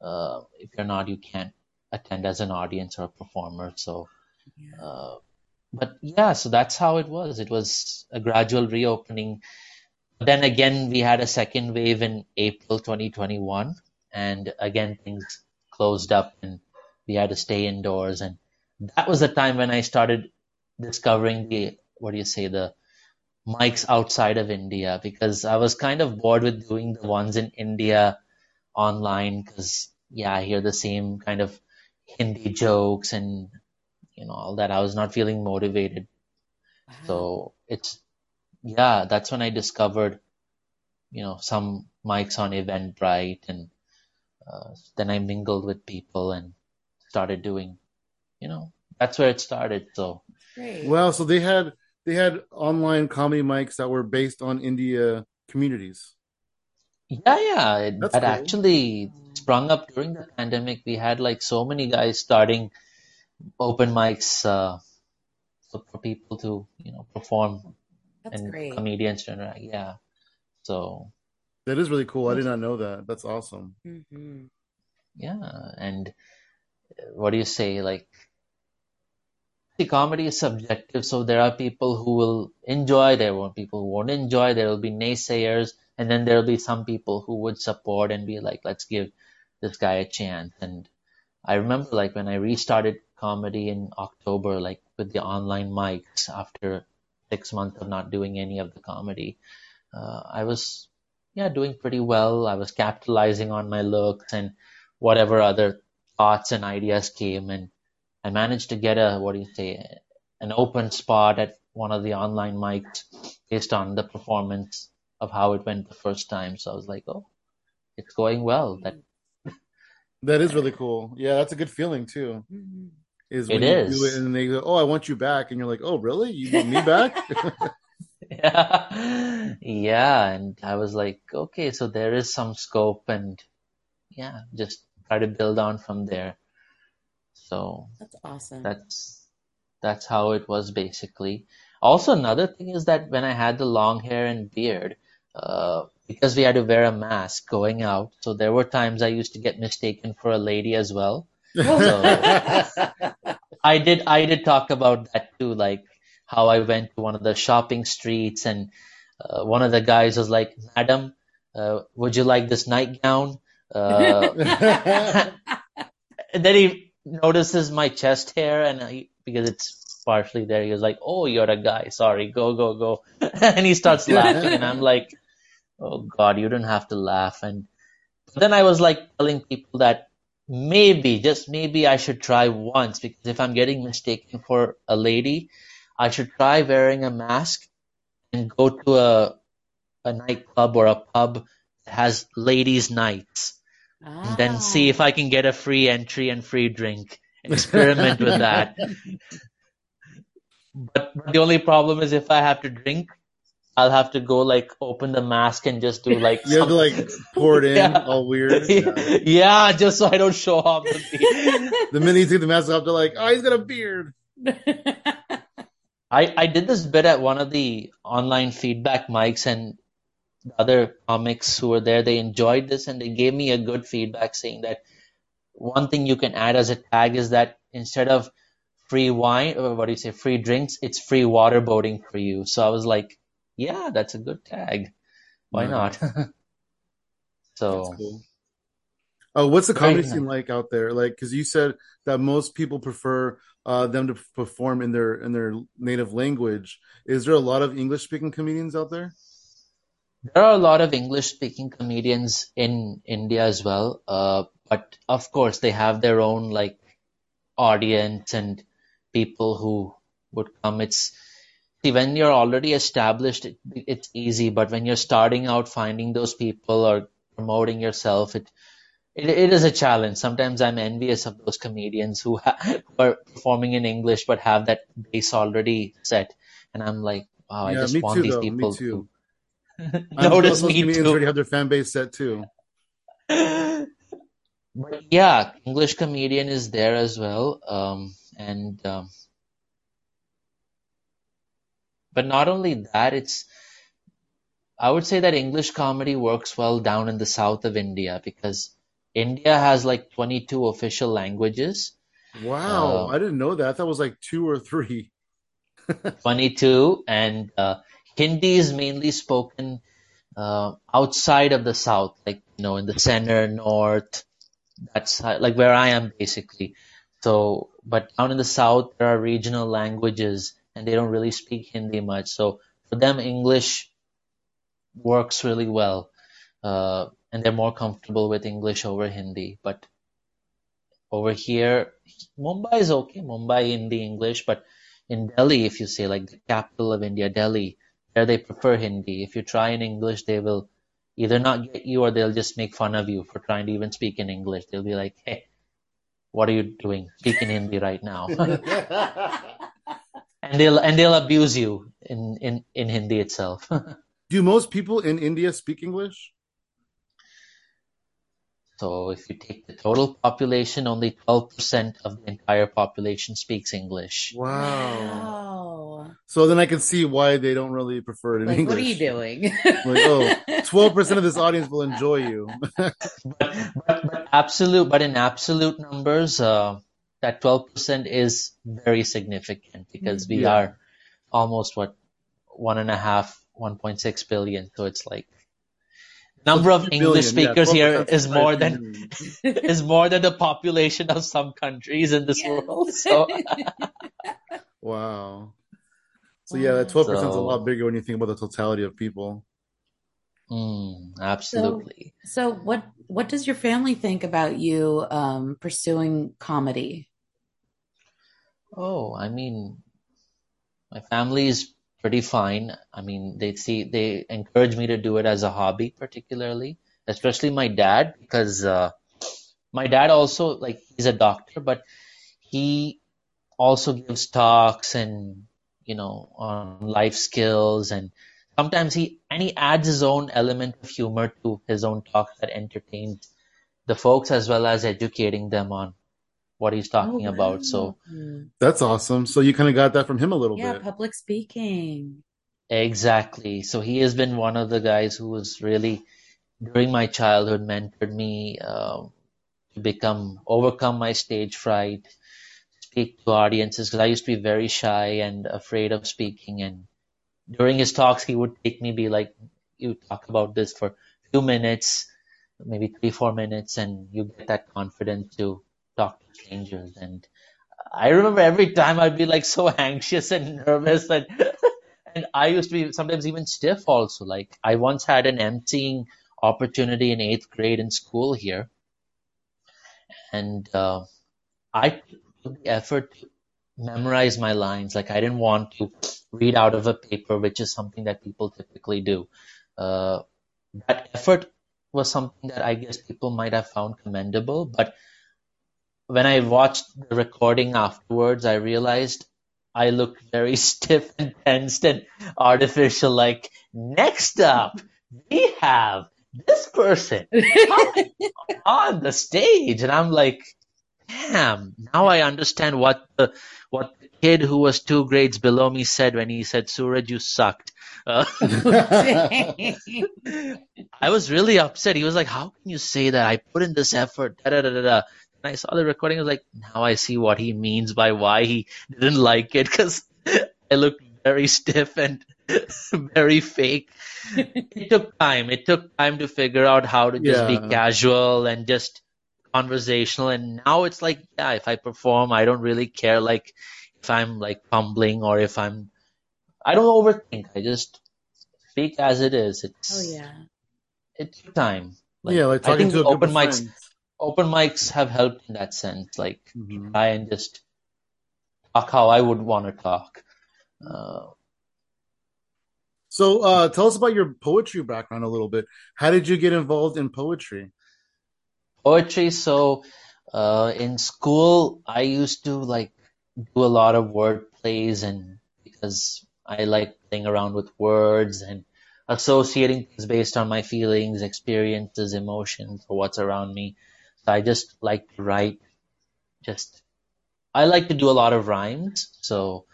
Uh, if you're not, you can't attend as an audience or a performer. So, yeah. uh, but yeah, so that's how it was. It was a gradual reopening. Then again, we had a second wave in April 2021, and again things closed up, and we had to stay indoors. And that was the time when I started discovering the what do you say the mics outside of India because I was kind of bored with doing the ones in India online because yeah I hear the same kind of Hindi jokes and you know all that I was not feeling motivated wow. so it's yeah that's when I discovered you know some mics on Eventbrite and uh, then I mingled with people and started doing you know that's where it started so
great.
Well, so they had they had online comedy mics that were based on India communities.
Yeah, yeah. It,
That's
that
cool.
actually sprung up during the pandemic. We had like so many guys starting open mics uh, for, for people to, you know, perform
That's
and
great.
comedians to interact. Yeah. So
That is really cool. I did not know that. That's awesome.
hmm
yeah, and uh, what do you say? Like, the comedy is subjective, so there are people who will enjoy, there will people who won't enjoy, there will be naysayers, and then there will be some people who would support and be like, let's give this guy a chance. And I remember like when I restarted comedy in October, like with the online mics after six months of not doing any of the comedy, uh, I was, yeah, doing pretty well. I was capitalizing on my looks and whatever other thoughts and ideas came and I managed to get a, what do you say, an open spot at one of the online mics based on the performance of how it went the first time. So I was like, oh, it's going well. That
That is really cool. Yeah, that's a good feeling too.
hmm
Is
It
when you
is.
do it and they go, "Oh, I want you back," and you're like, "Oh, really? You want me back?"
yeah, yeah. And I was like, okay, so there is some scope and yeah, just try to build on from there. So
That's awesome.
that's that's how it was basically. Also, another thing is that when I had the long hair and beard, uh, because we had to wear a mask going out, so there were times I used to get mistaken for a lady as well. I did I did talk about that too, like how I went to one of the shopping streets and uh, one of the guys was like, "Madam, uh, would you like this nightgown?" Uh, and then he notices my chest hair and he, because it's partially there, he was like, "Oh, you're a guy. Sorry, go, go, go," and he starts laughing, and I'm like, "Oh God, you don't have to laugh." And then I was like telling people that maybe, just maybe, I should try once because if I'm getting mistaken for a lady, I should try wearing a mask and go to a a nightclub or a pub that has ladies' nights and then see if I can get a free entry and free drink. Experiment with that. But, but the only problem is if I have to drink, I'll have to go like open the mask and just do like
you have to like pour it in,
Yeah.
all weird. Yeah.
yeah, just so I don't show off the beard.
The minute you take the mask off, they're like, "Oh, he's got a beard."
I, I did this bit at one of the online feedback mics and the other comics who were there, they enjoyed this and they gave me a good feedback saying that one thing you can add as a tag is that instead of free wine or what do you say, free drinks, it's free waterboarding for you. So I was like, yeah, that's a good tag. Why not? so
cool. Oh, what's the comedy
nice.
scene like out there? Like, because you said that most people prefer uh, them to perform in their in their native language. Is there a lot of English speaking comedians out there?
There are a lot of English speaking comedians in India as well. Uh, but of course they have their own like audience and people who would come. It's see when you're already established, it, it's easy. But when you're starting out, finding those people or promoting yourself, it it, it is a challenge. Sometimes I'm envious of those comedians who, ha- who are performing in English but have that base already set, and I'm like, wow, I just want
too.
these
Though
people
me too.
to
I'm
notice
those
me
comedians
too.
already have their fan base set too.
But yeah, English comedian is there as well. Um, and um, but not only that, it's I would say that English comedy works well down in the south of India because India has like 22 official languages.
Wow,
Uh,
I didn't know that. That was like two or three.
22 and uh, Hindi is mainly spoken uh, outside of the south, like you know, in the center, north. That's how, like where I am basically. So, but down in the south, there are regional languages, and they don't really speak Hindi much. So for them, English works really well, uh, and they're more comfortable with English over Hindi. But over here, Mumbai is okay. Mumbai Hindi English, but in Delhi, if you say like the capital of India, Delhi, there they prefer Hindi. If you try in English, they will either not get you or they'll just make fun of you for trying to even speak in English. They'll be like, "Hey, what are you doing? Speak in Hindi right now." and they'll and they'll abuse you in in in Hindi itself.
Do most people in India speak English?
So if you take the total population, only 12% of the entire population speaks English.
Wow.
Wow.
So then I can see why they don't really prefer it in
Like,
English.
what are you doing?
Like, oh, 12% of this audience will enjoy you.
But, but, but absolute, but in absolute numbers, uh, that 12% is very significant because we
Yeah.
are almost what one and a half, 1.6 billion. So it's like number of
Two
English
billion, yeah,
speakers here
12%
more than is more than the population of some countries in this
Yes.
world. So
Wow. So yeah, that 12% is a lot bigger when you think about the totality of people.
mm, absolutely.
so what what does your family think about you um, pursuing comedy?
Oh, I mean, my family is pretty fine. I mean, they see they encourage me to do it as a hobby, particularly, especially my dad, because uh, my dad also like he's a doctor, but he also gives talks and you know on life skills and sometimes he and he adds his own element of humor to his own talks that entertains the folks as well as educating them on what he's talking
Oh,
about. So.
That's awesome. So you kind of got that from him a little
yeah,
bit.
Yeah, public speaking.
Exactly. So he has been one of the guys who was really, during my childhood, mentored me um to become, overcome my stage fright, speak to audiences, because I used to be very shy and afraid of speaking. And during his talks, he would take me, be like, you talk about this for a few minutes, maybe three, four minutes, and you get that confidence to talk to strangers. And I remember every time I'd be like so anxious and nervous and and I used to be sometimes even stiff also. Like I once had an emceeing opportunity in eighth grade in school here, and uh, I took the effort to memorize my lines. Like I didn't want to read out of a paper, which is something that people typically do. Uh, that effort was something that I guess people might have found commendable, but when I watched the recording afterwards, I realized I looked very stiff and tensed and artificial. Like, next up, we have this person on the stage. And I'm like, damn, now I understand what the, what the kid who was two grades below me said when he said, Suraj, you sucked. Uh, I was really upset. He was like, how can you say that? I put in this effort. Da, da, da, da, da. And I saw the recording. I was like, now I see what he means by why he didn't like it because I looked very stiff and very fake. It took time. It took time to figure out how to just
Yeah.
be casual and just conversational. And now it's like, yeah, if I perform, I don't really care like if I'm like fumbling or if I'm, I don't overthink. I just speak as it is. It's,
oh yeah.
it took time.
yeah, like
I
talking
think
to a
open mics,
friends.
open mics have helped in that sense. Like
Mhm.
try and just talk how I would want to talk. Uh,
So uh, tell us about your poetry background a little bit. How did you get involved in poetry?
Poetry. So uh, in school, I used to like do a lot of word plays, and because I like playing around with words and associating things based on my feelings, experiences, emotions, or what's around me. So I just like to write. Just I like to do a lot of rhymes. So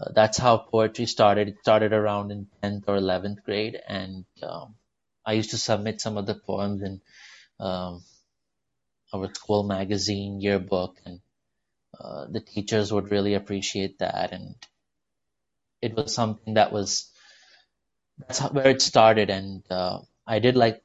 uh, that's how poetry started. It started around in 10th or 11th grade, and um, I used to submit some of the poems and um, school magazine yearbook, and uh, the teachers would really appreciate that. And it was something that was that's where it started. And uh, I did like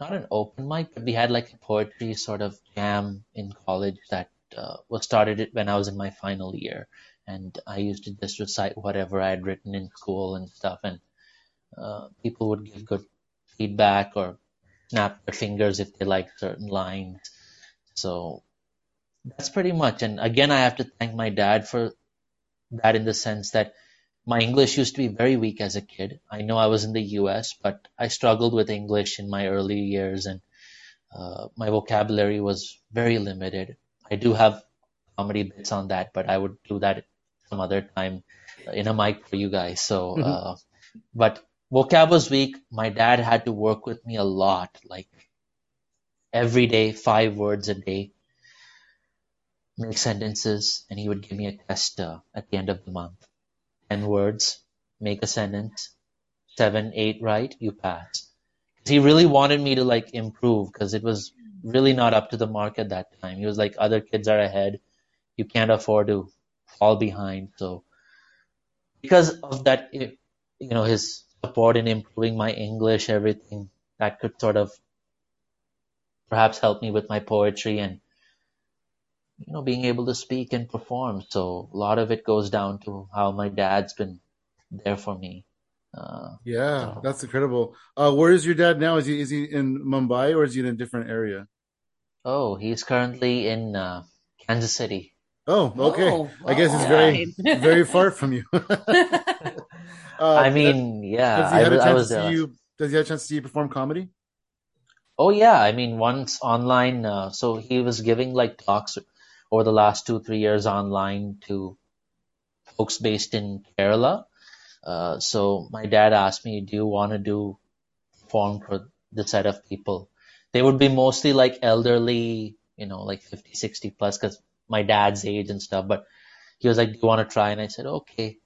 not an open mic, but we had like a poetry sort of jam in college that uh, was started when I was in my final year, and I used to just recite whatever I had written in school and stuff, and uh, people would give good feedback or snap their fingers if they liked certain lines. So that's pretty much. And again, I have to thank my dad for that in the sense that my English used to be very weak as a kid. I know I was in the US, but I struggled with English in my early years and uh, my vocabulary was very limited. I do have comedy bits on that, but I would do that some other time. in a mic for you guys. So, mm-hmm. uh, but vocab was weak. My dad had to work with me a lot, like every day, five words a day, make sentences, and he would give me a test uh, at the end of the month. Ten words, make a sentence, seven, eight right, you pass. He really wanted me to like improve because it was really not up to the mark at that time. He was like, other kids are ahead. You can't afford to fall behind. So because of that, you know, his support in improving my English, everything that could sort of perhaps help me with my poetry and you know being able to speak and perform. So a lot of it goes down to how my dad's been there for me.
Uh, yeah, so. that's incredible. Uh, where is your dad now? Is he is he in Mumbai or is he in a different area?
Oh, he's currently in uh, Kansas City.
Oh, okay. Oh, I guess it's very very far from you.
Uh, I mean, yeah.
Does he have I, a chance to see you? Does he have a chance to see you perform comedy?
Oh yeah, I mean once online. Uh, so he was giving like talks over the last two three years online to folks based in Kerala. Uh, so my dad asked me, "Do you want to do perform for the set of people?" They would be mostly like elderly, you know, like 50, 60 plus, because my dad's age and stuff. But he was like, "Do you want to try?" And I said, "Okay."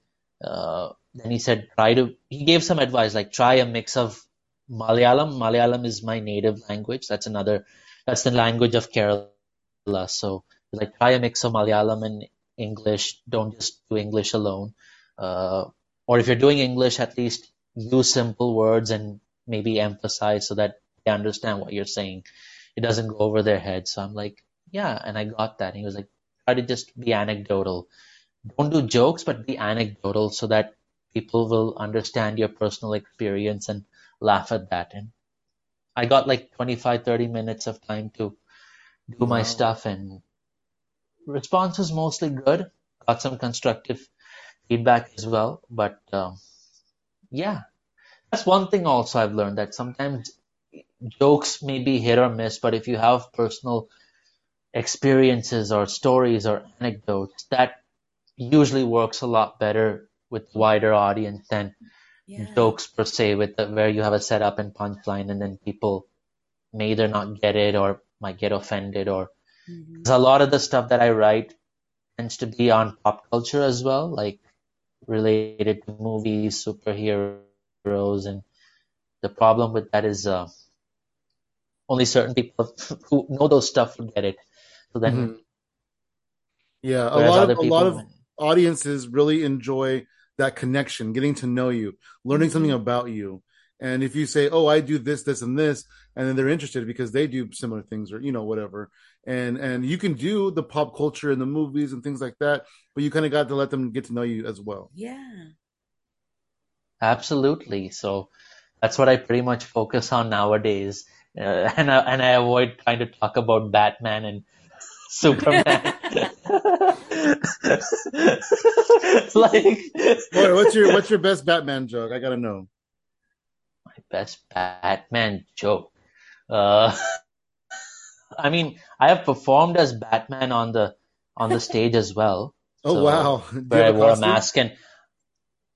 Uh, then he said, try to, he gave some advice, like try a mix of Malayalam. Malayalam is my native language. That's another, that's the language of Kerala. So like try a mix of Malayalam and English. Don't just do English alone. Uh, or if you're doing English, at least use simple words and maybe emphasize so that they understand what you're saying. It doesn't go over their head. So I'm like, yeah, and I got that. And he was like, try to just be anecdotal. Don't do jokes, but be anecdotal so that people will understand your personal experience and laugh at that. And I got like 25, 30 minutes of time to do wow. my stuff and response was mostly good. Got some constructive feedback as well. But um, yeah, that's one thing also I've learned that sometimes jokes may be hit or miss, but if you have personal experiences or stories or anecdotes, that usually works a lot better with wider audience than yeah. jokes per se, with the, where you have a setup and punchline, and then people may either not get it or might get offended. Or mm-hmm. a lot of the stuff that I write tends to be on pop culture as well, like related to movies, superheroes, and the problem with that is uh, only certain people who know those stuff will get it. So then, mm-hmm.
yeah, a lot of a lot of audiences really enjoy that connection, getting to know you, learning something mm-hmm. about you. And if you say, "Oh, I do this, this, and this," and then they're interested because they do similar things, or you know, whatever, and and you can do the pop culture and the movies and things like that, but you kind of got to let them get to know you as well.
Yeah,
absolutely. So that's what I pretty much focus on nowadays, uh, and I, and I avoid trying to talk about Batman and Superman.
Like, Boy, what's your what's your best Batman joke? I gotta know.
My best Batman joke. Uh, I mean, I have performed as Batman on the on the stage as well.
Oh so, wow!
where I wore a mask and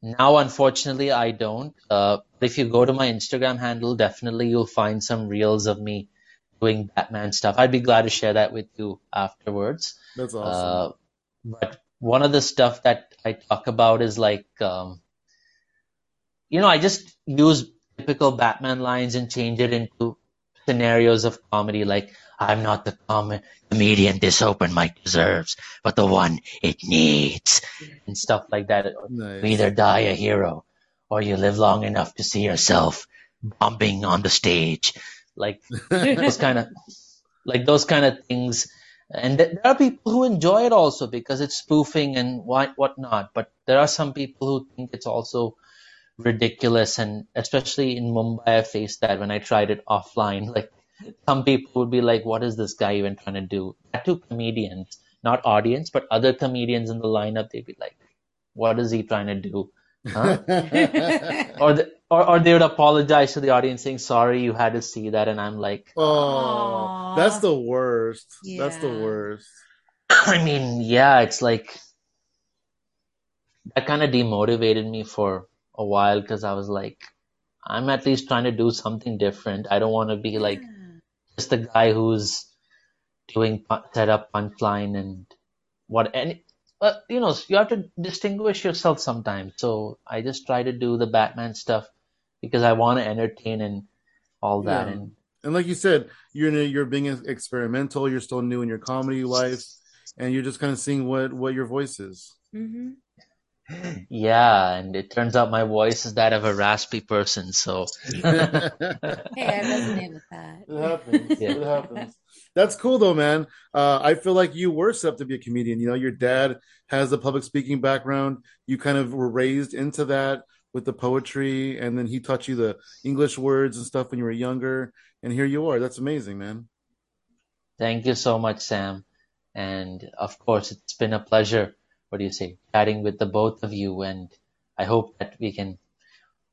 now, unfortunately, I don't. Uh, if you go to my Instagram handle, definitely you'll find some reels of me doing Batman stuff. I'd be glad to share that with you afterwards.
That's awesome. Uh,
but one of the stuff that I talk about is like, um, you know, I just use typical Batman lines and change it into scenarios of comedy. Like, I'm not the com- comedian this open mic deserves, but the one it needs, and stuff like that. Nice. You either die a hero, or you live long enough to see yourself bombing on the stage. Like those kind of, like those kind of things and there are people who enjoy it also because it's spoofing and what whatnot. But there are some people who think it's also ridiculous, and especially in Mumbai, I faced that when I tried it offline. Like some people would be like, "What is this guy even trying to do?" That to comedians, not audience, but other comedians in the lineup, they'd be like, "What is he trying to do?" Huh? or, the, or or they would apologize to the audience saying sorry you had to see that and I'm like
Oh that's the worst. Yeah. That's the worst.
I mean, yeah, it's like that kind of demotivated me for a while because I was like, I'm at least trying to do something different. I don't want to be like just the guy who's doing set up punchline and what any but you know you have to distinguish yourself sometimes so i just try to do the batman stuff because i want to entertain and all that yeah. and
and like you said you're you're being experimental you're still new in your comedy life and you're just kind of seeing what what your voice is mm-hmm.
Yeah, and it turns out my voice is that of a raspy person. So hey, I
resonate with that. It happens. Yeah. It happens. That's cool though, man. Uh, I feel like you were set up to be a comedian. You know, your dad has a public speaking background. You kind of were raised into that with the poetry, and then he taught you the English words and stuff when you were younger. And here you are. That's amazing, man.
Thank you so much, Sam. And of course, it's been a pleasure what do you say, chatting with the both of you. And I hope that we can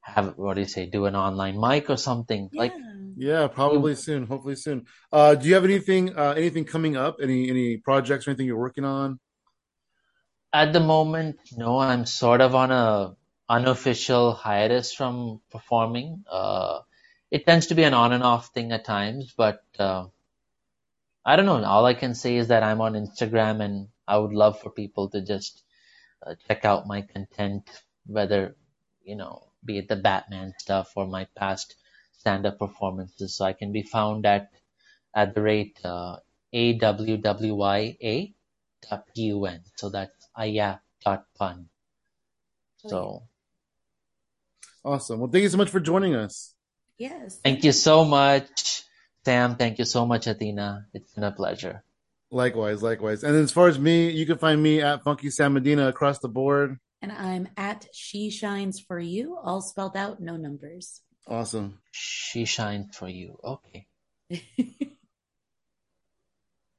have, what do you say, do an online mic or something yeah. like.
Yeah, probably you, soon. Hopefully soon. Uh, do you have anything, uh, anything coming up? Any, any projects or anything you're working on?
At the moment, no, I'm sort of on a unofficial hiatus from performing. Uh, it tends to be an on and off thing at times, but, uh, I don't know. All I can say is that I'm on Instagram and I would love for people to just uh, check out my content, whether, you know, be it the Batman stuff or my past stand-up performances. So I can be found at, at the rate, uh, A-W-W-Y-A dot P-U-N. So that's ayya dot pun. So.
Awesome. Well, thank you so much for joining us.
Yes.
Thank you so much, Sam. Thank you so much, Athena. It's been a pleasure.
Likewise, likewise. And as far as me, you can find me at Funky Sam Medina across the board.
And I'm at She Shines for You, all spelled out, no numbers.
Awesome.
She shines for you. Okay.